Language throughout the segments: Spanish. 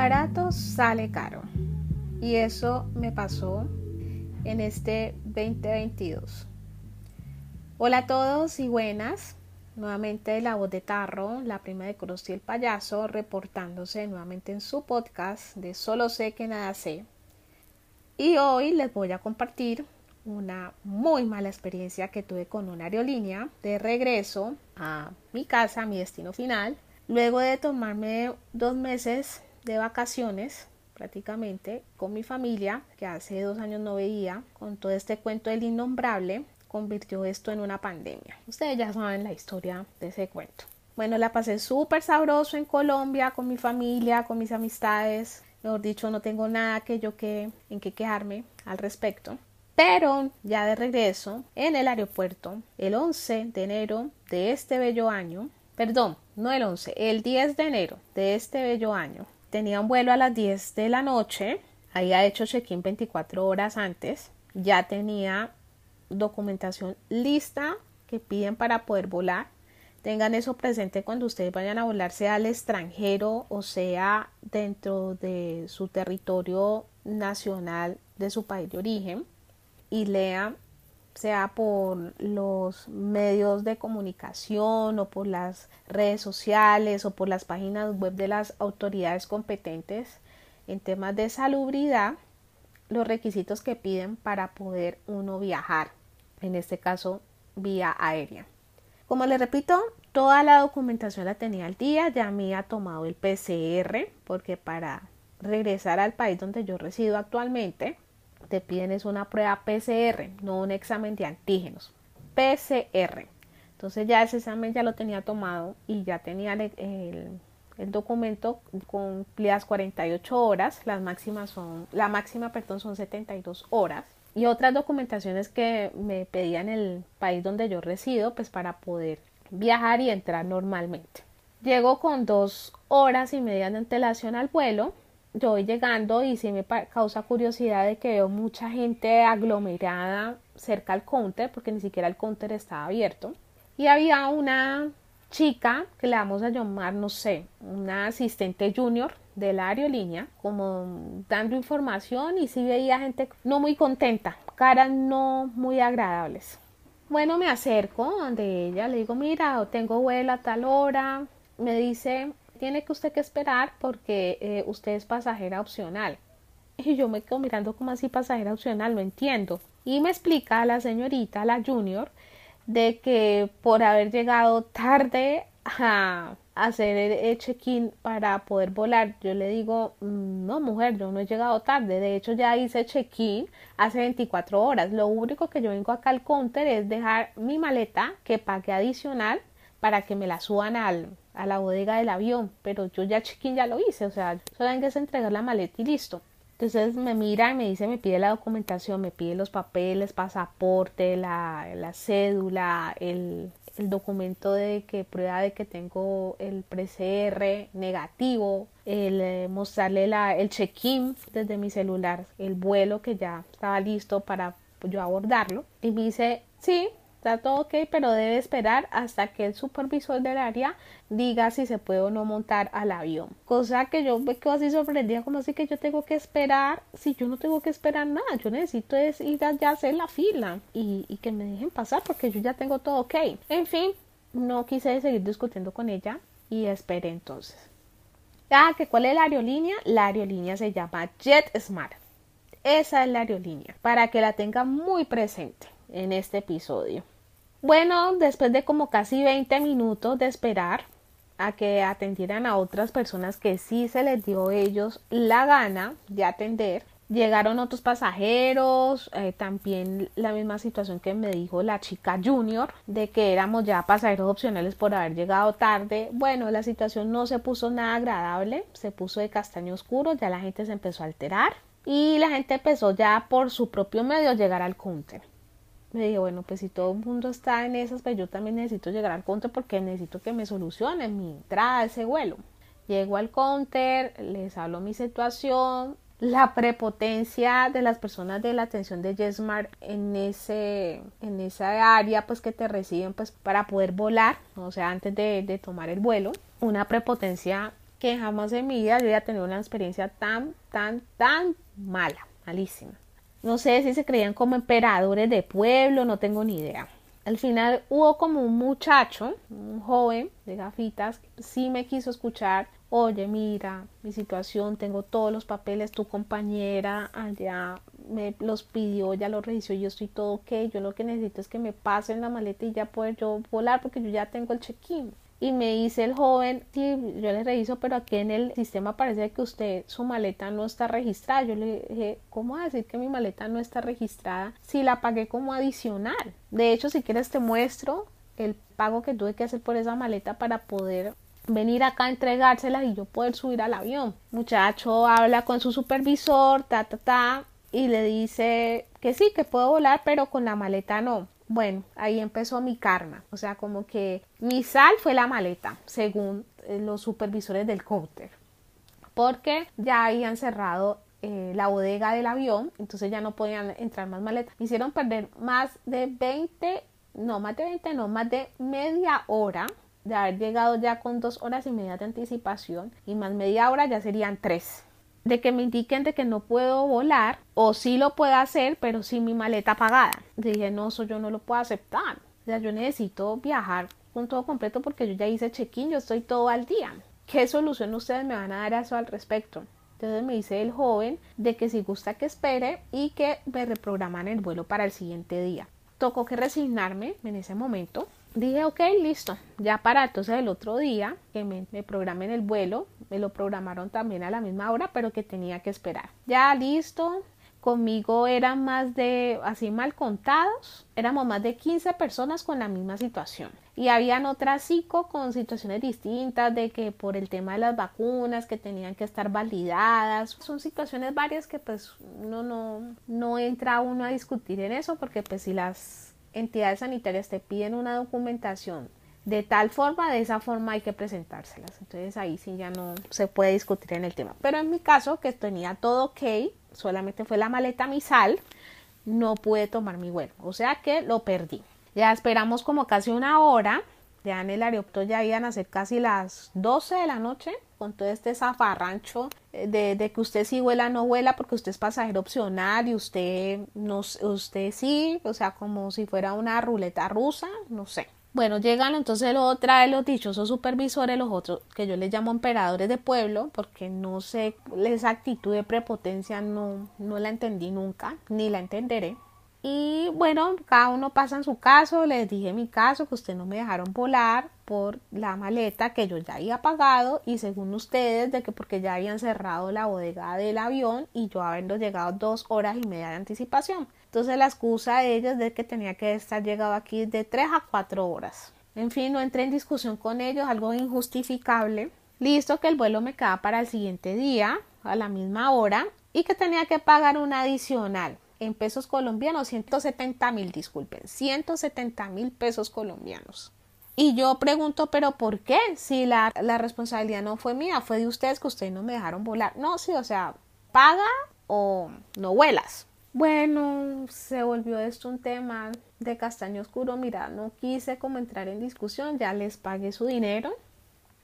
barato sale caro. Y eso me pasó en este 2022. Hola a todos y buenas. Nuevamente la voz de Tarro, la prima de Krusty el payaso, reportándose nuevamente en su podcast de Solo sé que nada sé. Y hoy les voy a compartir una muy mala experiencia que tuve con una aerolínea de regreso a mi casa, a mi destino final, luego de tomarme dos meses de vacaciones prácticamente con mi familia, que hace dos años no veía, con todo este cuento del innombrable, convirtió esto en una pandemia. Ustedes ya saben la historia de ese cuento. Bueno, la pasé súper sabroso en Colombia, con mi familia, con mis amistades. Mejor dicho, no tengo nada que yo que, en que quejarme al respecto. Pero ya de regreso en el aeropuerto, el 11 de enero de este bello año, perdón, no el 11, el 10 de enero de este bello año, tenía un vuelo a las 10 de la noche, había hecho check-in 24 horas antes, ya tenía documentación lista que piden para poder volar. Tengan eso presente cuando ustedes vayan a volar, sea al extranjero o sea dentro de su territorio nacional de su país de origen. Y lean, sea por los medios de comunicación o por las redes sociales o por las páginas web de las autoridades competentes en temas de salubridad, los requisitos que piden para poder uno viajar en este caso vía aérea. Como les repito, toda la documentación la tenía al día, ya me ha tomado el PCR, porque para regresar al país donde yo resido actualmente, te piden es una prueba PCR, no un examen de antígenos. PCR. Entonces ya ese examen ya lo tenía tomado y ya tenía el, el, documento cumplidas 48 horas, las máximas son, la máxima perdón son 72 horas y otras documentaciones que me pedían el país donde yo resido, pues para poder viajar y entrar normalmente. Llego con dos horas y media de antelación al vuelo. Yo voy llegando y sí me causa curiosidad de que veo mucha gente aglomerada cerca al counter, porque ni siquiera el counter estaba abierto. Y había una chica que le vamos a llamar, no sé, una asistente junior de la aerolínea, como dando información y sí veía gente no muy contenta, caras no muy agradables. Bueno, me acerco donde ella, le digo, mira, tengo vuelo a tal hora. Me dice, tiene que usted que esperar porque eh, usted es pasajera opcional. Y yo me quedo mirando como así pasajera opcional, no entiendo. Y me explica la señorita, la junior, de que por haber llegado tarde a hacer el check-in para poder volar. Yo le digo, mm, no, mujer, yo no he llegado tarde. De hecho, ya hice check-in hace 24 horas. Lo único que yo vengo acá al counter es dejar mi maleta que pague adicional para que me la suban al, a la bodega del avión. Pero yo ya check-in ya lo hice. O sea, hay que entregar la maleta y listo. Entonces me mira y me dice, me pide la documentación, me pide los papeles, pasaporte, la, la cédula, el, el documento de que prueba de que tengo el PCR negativo, el eh, mostrarle la, el check-in desde mi celular, el vuelo que ya estaba listo para yo abordarlo. Y me dice, sí, está todo ok, pero debe esperar hasta que el supervisor del área diga si se puede o no montar al avión. Cosa que yo me quedo así sorprendida, como así que yo tengo que esperar, si yo no tengo que esperar nada, yo necesito es ir allá a hacer la fila y, que me dejen pasar porque yo ya tengo todo ok. En fin, no quise seguir discutiendo con ella y esperé entonces. Ah, que cuál es la aerolínea? La aerolínea se llama JetSmart. Esa es la aerolínea, para que la tenga muy presente en este episodio. Bueno, después de como casi 20 minutos de esperar a que atendieran a otras personas que sí se les dio ellos la gana de atender, llegaron otros pasajeros, eh, también la misma situación que me dijo la chica junior, de que éramos ya pasajeros opcionales por haber llegado tarde. Bueno, la situación no se puso nada agradable, se puso de castaño oscuro, ya la gente se empezó a alterar y la gente empezó ya por su propio medio a llegar al counter me dije, bueno, pues si todo el mundo está en esas, pues yo también necesito llegar al counter porque necesito que me solucionen mi entrada a ese vuelo. Llego al counter, les hablo mi situación, la prepotencia de las personas de la atención de Yesmar en ese en esa área pues que te reciben pues para poder volar o sea antes de, de tomar el vuelo una prepotencia que jamás en mi vida yo había tenido una experiencia tan, tan, tan mala, malísima. No sé si se creían como emperadores de pueblo, no tengo ni idea. Al final hubo como un muchacho, un joven de gafitas, sí me quiso escuchar. Oye, mira, mi situación, tengo todos los papeles, tu compañera allá me los pidió, ya los revisó, yo estoy todo ok, yo lo que necesito es que me pasen la maleta y ya poder yo volar porque yo ya tengo el check-in. Y me dice el joven, sí, yo le reviso, pero aquí en el sistema parece que usted, su maleta no está registrada. Yo le dije, ¿cómo va decir que mi maleta no está registrada si la pagué como adicional? De hecho, si quieres te muestro el pago que tuve que hacer por esa maleta para poder venir acá a entregársela y yo poder subir al avión. Muchacho habla con su supervisor, ta, ta, ta, y le dice que sí, que puedo volar, pero con la maleta no. Bueno, ahí empezó mi karma. O sea, como que mi sal fue la maleta, según eh, los supervisores del counter. Porque ya habían cerrado eh, la bodega del avión, entonces ya no podían entrar más maletas. Me hicieron perder más de 20, no más de 20, no más de media hora de haber llegado ya con dos horas y media de anticipación y más media hora ya serían tres de que me indiquen de que no puedo volar o sí lo puedo hacer, pero sin mi maleta pagada. Dije, no, eso yo no lo puedo aceptar. O sea, yo necesito viajar con todo completo porque yo ya hice check-in, yo estoy todo al día. ¿Qué solución ustedes me van a dar a eso al respecto? Entonces me dice el joven de que si gusta que espere y que me reprograman el vuelo para el siguiente día. Tocó que resignarme en ese momento dije, ok, listo. Ya para entonces el otro día que me, me programen el vuelo, me lo programaron también a la misma hora, pero que tenía que esperar. Ya listo. Conmigo eran más de, así mal contados, éramos más de 15 personas con la misma situación. Y habían otras cinco con situaciones distintas, de que por el tema de las vacunas, que tenían que estar validadas. Son situaciones varias que pues uno no, no entra uno a discutir en eso, porque pues si las entidades sanitarias te piden una documentación de tal forma, de esa forma hay que presentárselas. Entonces ahí sí ya no se puede discutir en el tema. Pero en mi caso, que tenía todo ok, solamente fue la maleta mi sal, no pude tomar mi vuelo. O sea que lo perdí. Ya esperamos como casi una hora. Ya en el aeropuerto ya iban a ser casi las 12 de la noche con todo este zafarrancho de, de, que usted sí vuela, no vuela, porque usted es pasajero opcional y usted no, usted sí, o sea, como si fuera una ruleta rusa, no sé. Bueno, llegan entonces luego trae los dichosos supervisores, los otros que yo les llamo emperadores de pueblo, porque no sé, esa actitud de prepotencia no, no la entendí nunca, ni la entenderé. Y bueno, cada uno pasa en su caso, les dije mi caso, que ustedes no me dejaron volar por la maleta que yo ya había pagado y según ustedes de que porque ya habían cerrado la bodega del avión y yo habiendo llegado dos horas y media de anticipación. Entonces la excusa de ellos de que tenía que estar llegado aquí de tres a cuatro horas. En fin, no entré en discusión con ellos, algo injustificable. Listo que el vuelo me queda para el siguiente día a la misma hora y que tenía que pagar un adicional en pesos colombianos, 170 mil, disculpen, 170 mil pesos colombianos. Y yo pregunto, pero ¿por qué? Si la, la, responsabilidad no fue mía, fue de ustedes que ustedes no me dejaron volar. No, sí, o sea, paga o no vuelas. Bueno, se volvió esto un tema de castaño oscuro. Mira, no quise como entrar en discusión, ya les pagué su dinero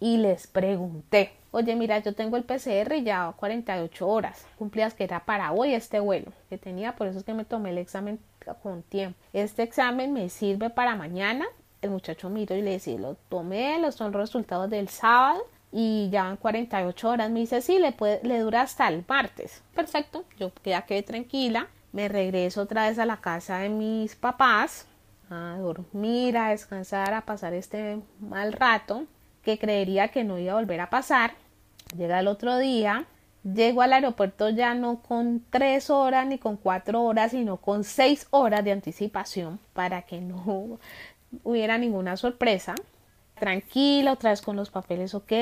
y les pregunté, oye, mira, yo tengo el PCR ya 48 horas, cumplías que era para hoy este vuelo que tenía, por eso es que me tomé el examen con tiempo. Este examen me sirve para mañana. El muchacho miró y le decía, lo tomé, los son resultados del sábado y ya van 48 horas. Me dice, sí, le, puede, le dura hasta el martes. Perfecto, yo ya quedé tranquila. Me regreso otra vez a la casa de mis papás a dormir, a descansar, a pasar este mal rato que creería que no iba a volver a pasar. Llega el otro día, llego al aeropuerto ya no con tres horas ni con cuatro horas, sino con seis horas de anticipación para que no hubiera ninguna sorpresa. Tranquilo, otra vez con los papeles ok,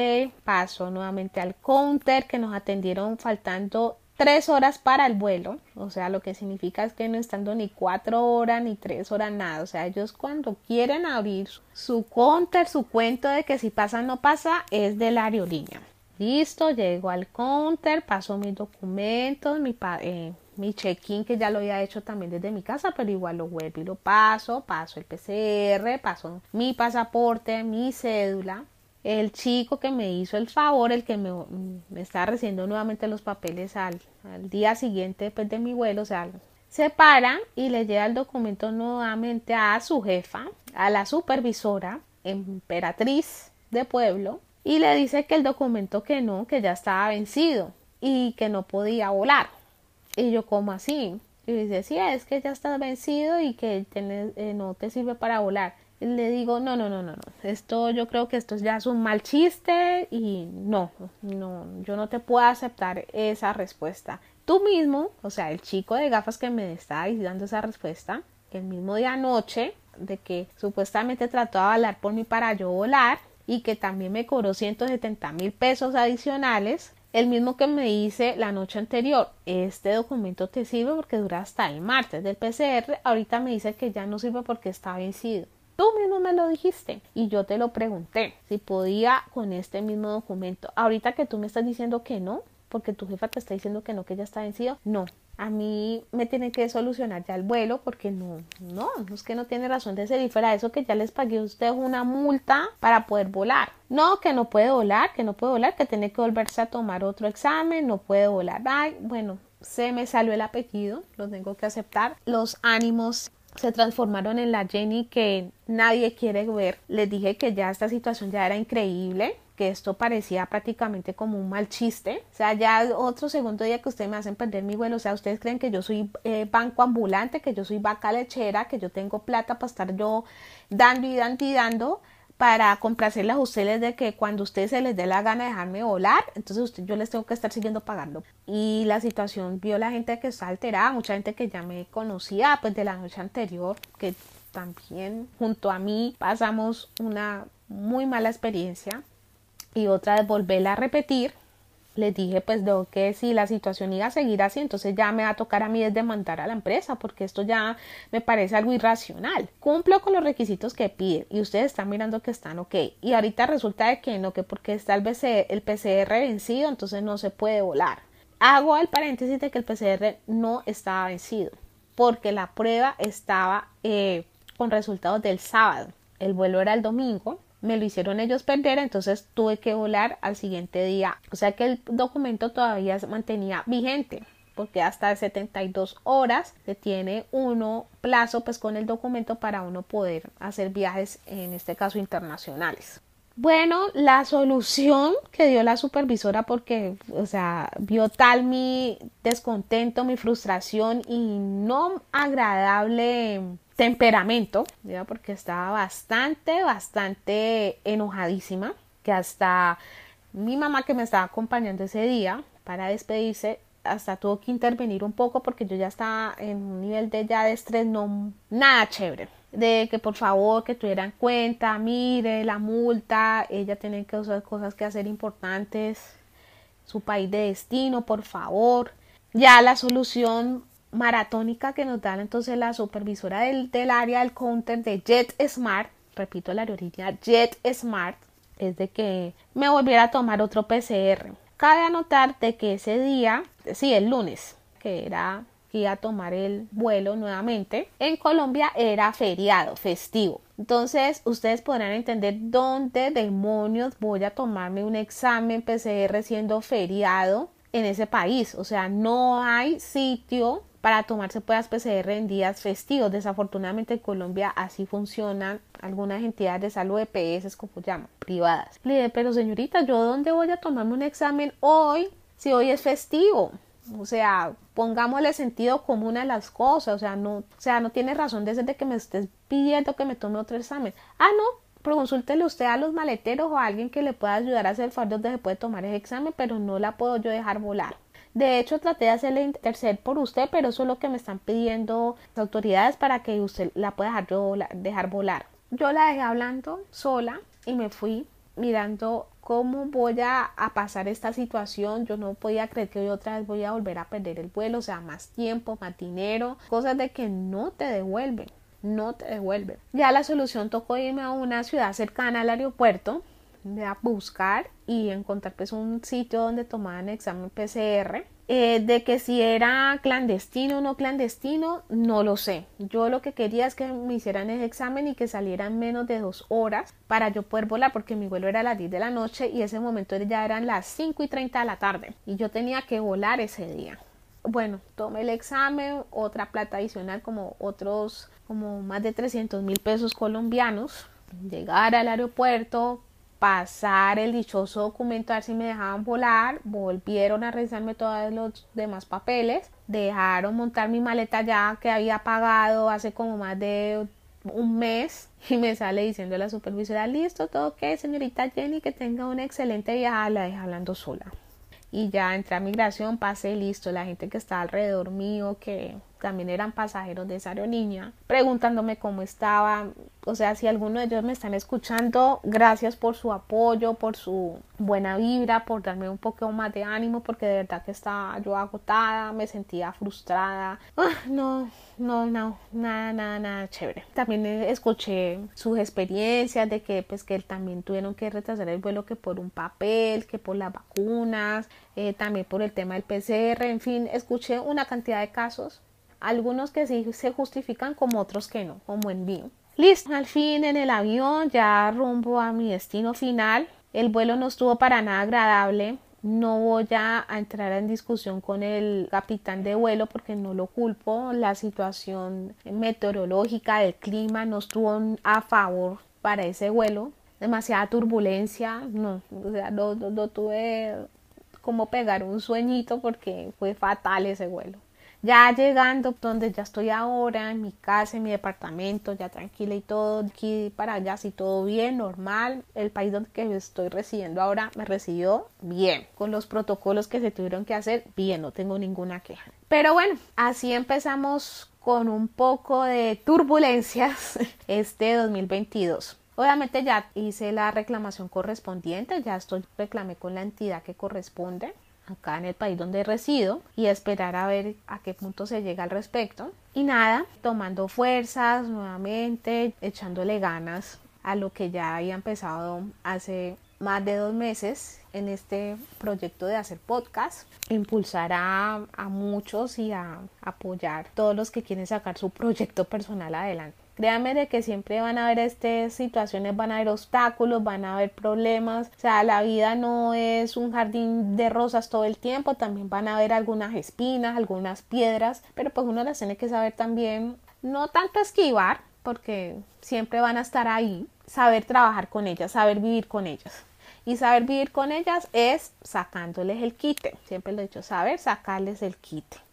paso nuevamente al counter que nos atendieron faltando tres horas para el vuelo, o sea, lo que significa es que no estando ni cuatro horas ni tres horas nada, o sea, ellos cuando quieren abrir su counter, su cuento de que si pasa no pasa, es de la aerolínea. Listo, llego al counter, paso mis documentos, mi, eh, mi check-in que ya lo había hecho también desde mi casa, pero igual lo vuelvo y lo paso, paso el PCR, paso mi pasaporte, mi cédula. El chico que me hizo el favor, el que me, está recibiendo nuevamente los papeles al, al día siguiente después de mi vuelo, o sea, se para y le lleva el documento nuevamente a su jefa, a la supervisora, emperatriz de pueblo, y le dice que el documento que no, que ya estaba vencido y que no podía volar. Y yo, como así? Y dice, sí, es que ya está vencido y que eh, no te sirve para volar. Y le digo, no, no, no, no, no. Esto yo creo que esto ya es un mal chiste y no, no, yo no te puedo aceptar esa respuesta. Tú mismo, o sea, el chico de gafas que me está dando esa respuesta, el mismo día anoche, de que supuestamente trató de hablar por mí para yo volar y que también me cobró 170 mil pesos adicionales, el mismo que me dice la noche anterior, este documento te sirve porque dura hasta el martes del PCR, ahorita me dice que ya no sirve porque está vencido. Tú mismo me lo dijiste y yo te lo pregunté si podía con este mismo documento. Ahorita que tú me estás diciendo que no, porque tu jefa te está diciendo que no, que ya está vencido, no. A mí me tiene que solucionar ya el vuelo porque no, no, es que no tiene razón de ser y fuera eso que ya les pagué a usted una multa para poder volar. No, que no puede volar, que no puede volar, que tiene que volverse a tomar otro examen, no puede volar. Ay, bueno, se me salió el apellido, lo tengo que aceptar. Los ánimos se transformaron en la Jenny que nadie quiere ver. Les dije que ya esta situación ya era increíble que esto parecía prácticamente como un mal chiste. O sea, ya otro segundo día que ustedes me hacen perder mi vuelo. O sea, ustedes creen que yo soy eh, banco ambulante, que yo soy vaca lechera, que yo tengo plata para estar yo dando y dando y dando para complacerles a ustedes de que cuando ustedes se les dé la gana de dejarme volar, entonces usted, yo les tengo que estar siguiendo pagando. Y la situación vio la gente que está alterada, mucha gente que ya me conocía pues de la noche anterior, que también junto a mí pasamos una muy mala experiencia y otra vez volverla a repetir. Les dije pues de que si la situación iba a seguir así, entonces ya me va a tocar a mí demandar a la empresa porque esto ya me parece algo irracional. Cumplo con los requisitos que piden y ustedes están mirando que están ok. Y ahorita resulta de que no, que porque está el, el PCR vencido, entonces no se puede volar. Hago el paréntesis de que el PCR no estaba vencido porque la prueba estaba eh, con resultados del sábado. El vuelo era el domingo me lo hicieron ellos perder, entonces tuve que volar al siguiente día. O sea que el documento todavía se mantenía vigente porque hasta 72 horas se tiene uno plazo pues con el documento para uno poder hacer viajes en este caso internacionales. Bueno, la solución que dio la supervisora porque, o sea, vio tal mi descontento, mi frustración y no agradable temperamento, porque estaba bastante, bastante enojadísima, que hasta mi mamá que me estaba acompañando ese día para despedirse, hasta tuvo que intervenir un poco porque yo ya estaba en un nivel de ya de estrés no nada chévere de que por favor que tuvieran cuenta, mire la multa, ella tiene que usar cosas que hacer importantes, su país de destino, por favor. Ya la solución maratónica que nos da entonces la supervisora del, del área del counter de Jet Smart, repito la aerolínea Jet Smart, es de que me volviera a tomar otro PCR. Cabe anotar de que ese día, sí, el lunes, que era que iba a tomar el vuelo nuevamente, en Colombia era feriado, festivo. Entonces, ustedes podrán entender dónde demonios voy a tomarme un examen PCR siendo feriado en ese país. O sea, no hay sitio para tomarse pruebas PCR en días festivos. Desafortunadamente en Colombia así funcionan algunas entidades de salud EPS como llaman, privadas. pero señorita, ¿yo dónde voy a tomarme un examen hoy si hoy es festivo? O sea, pongámosle sentido común a las cosas, o sea, no, o sea, no tiene razón de ser de que me estés pidiendo que me tome otro examen. Ah, no, consúltele usted a los maleteros o a alguien que le pueda ayudar a hacer el favor donde se puede tomar ese examen, pero no la puedo yo dejar volar. De hecho, traté de hacerle interceder por usted, pero eso es lo que me están pidiendo las autoridades para que usted la pueda dejar, yo, dejar volar. Yo la dejé hablando sola y me fui mirando cómo voy a, pasar esta situación. Yo no podía creer que hoy otra vez voy a volver a perder el vuelo, o sea, más tiempo, más dinero, cosas de que no te devuelven, no te devuelven. Ya la solución tocó irme a una ciudad cercana al aeropuerto a buscar y encontrar pues un sitio donde tomaban examen PCR Eh, de que si era clandestino o no clandestino, no lo sé. Yo lo que quería es que me hicieran el examen y que salieran menos de dos horas para yo poder volar, porque mi vuelo era a las 10 de la noche y ese momento ya eran las 5 y 30 de la tarde y yo tenía que volar ese día. Bueno, tomé el examen, otra plata adicional como otros, como más de 300 mil pesos colombianos. Llegar al aeropuerto, pasar el dichoso documento a ver si me dejaban volar, volvieron a revisarme todos los demás papeles, dejaron montar mi maleta ya que había pagado hace como más de un mes. Y me sale diciendo la supervisora, listo, todo ok, señorita Jenny, que tenga una excelente viaje, la deja hablando sola. Y ya entré a migración, pasé listo, la gente que está alrededor mío, que también eran pasajeros de esa aerolínea, preguntándome cómo estaba. O sea, si alguno de ellos me están escuchando, gracias por su apoyo, por su buena vibra, por darme un poco más de ánimo, porque de verdad que estaba yo agotada, me sentía frustrada. Ah, no, no, no, nada, nada, nada chévere. También escuché sus experiencias de que pues que también tuvieron que retrasar el vuelo que por un papel, que por las vacunas, eh, también por el tema del PCR, en fin, escuché una cantidad de casos algunos que sí se justifican como otros que no, como envío. Listo, al fin en el avión ya rumbo a mi destino final. El vuelo no estuvo para nada agradable. No voy a entrar en discusión con el capitán de vuelo porque no lo culpo. La situación meteorológica del clima no estuvo a favor para ese vuelo. Demasiada turbulencia. No, o sea, no, no tuve como pegar un sueñito porque fue fatal ese vuelo. Ya llegando donde ya estoy ahora, en mi casa, en mi departamento, ya tranquila y todo, aquí para allá, sí, todo bien, normal. El país donde estoy residiendo ahora me recibió bien, con los protocolos que se tuvieron que hacer, bien, no tengo ninguna queja. Pero bueno, así empezamos con un poco de turbulencias este 2022. Obviamente ya hice la reclamación correspondiente, ya estoy reclamé con la entidad que corresponde acá en el país donde resido y esperar a ver a qué punto se llega al respecto. Y nada, tomando fuerzas nuevamente, echándole ganas a lo que ya había empezado hace más de dos meses en este proyecto de hacer podcast, impulsar a, a muchos y a apoyar todos los que quieren sacar su proyecto personal adelante. Créanme de que siempre van a haber estas situaciones, van a haber obstáculos, van a haber problemas. O sea, la vida no es un jardín de rosas todo el tiempo, también van a haber algunas espinas, algunas piedras, pero pues uno las tiene que saber también, no tanto esquivar, porque siempre van a estar ahí, saber trabajar con ellas, saber vivir con ellas. Y saber vivir con ellas es sacándoles el quite. Siempre lo he dicho, saber sacarles el quite.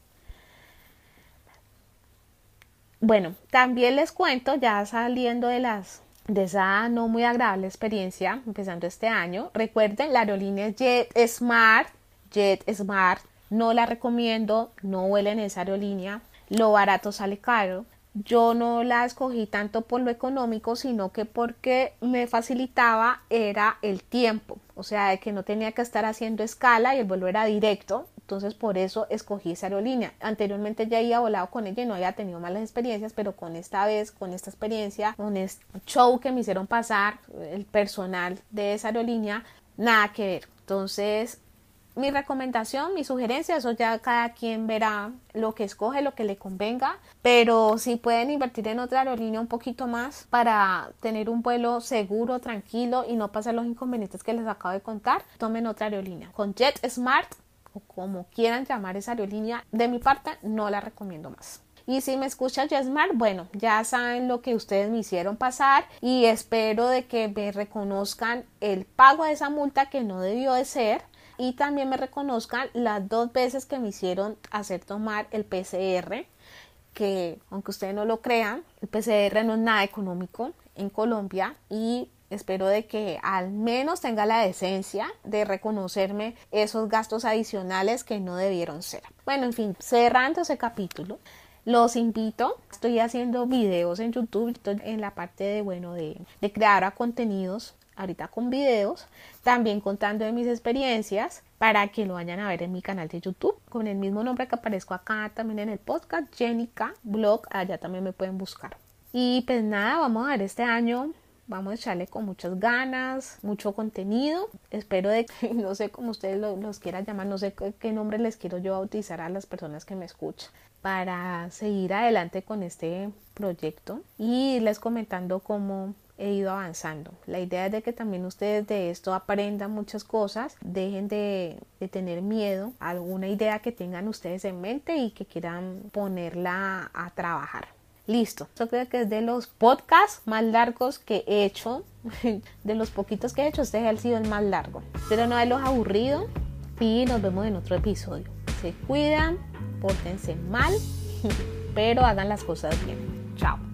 Bueno, también les cuento, ya saliendo de las de esa no muy agradable experiencia, empezando este año, recuerden, la aerolínea Jet Smart, Jet Smart, no la recomiendo, no vuelen en esa aerolínea, lo barato sale caro. Yo no la escogí tanto por lo económico, sino que porque me facilitaba era el tiempo, o sea, que no tenía que estar haciendo escala y el vuelo era directo, entonces por eso escogí esa aerolínea. Anteriormente ya había volado con ella y no había tenido malas experiencias, pero con esta vez, con esta experiencia, con este show que me hicieron pasar, el personal de esa aerolínea, nada que ver. Entonces mi recomendación, mi sugerencia, eso ya cada quien verá lo que escoge, lo que le convenga, pero si pueden invertir en otra aerolínea un poquito más para tener un vuelo seguro, tranquilo y no pasar los inconvenientes que les acabo de contar, tomen otra aerolínea. Con JetSmart o como quieran llamar esa aerolínea, de mi parte no la recomiendo más. Y si me escucha JetSmart, bueno, ya saben lo que ustedes me hicieron pasar y espero de que me reconozcan el pago de esa multa que no debió de ser y también me reconozcan las dos veces que me hicieron hacer tomar el PCR, que aunque ustedes no lo crean, el PCR no es nada económico en Colombia y Espero de que al menos tenga la decencia de reconocerme esos gastos adicionales que no debieron ser. Bueno, en fin, cerrando ese capítulo, los invito, estoy haciendo videos en YouTube, en la parte de, bueno, de, crear contenidos ahorita con videos, también contando de mis experiencias para que lo vayan a ver en mi canal de YouTube con el mismo nombre que aparezco acá también en el podcast, Jenica Blog, allá también me pueden buscar. Y pues nada, vamos a ver este año Vamos a echarle con muchas ganas, mucho contenido. Espero de que, no sé cómo ustedes los quieran llamar, no sé qué nombre les quiero yo bautizar a las personas que me escuchan para seguir adelante con este proyecto y irles comentando cómo he ido avanzando. La idea es de que también ustedes de esto aprendan muchas cosas, dejen de, tener miedo a alguna idea que tengan ustedes en mente y que quieran ponerla a trabajar. Listo. Yo creo que es de los podcasts más largos que he hecho. De los poquitos que he hecho, este ha sido el más largo. Pero no de los aburrido. Y nos vemos en otro episodio. Se cuidan, pórtense mal, pero hagan las cosas bien. Chao.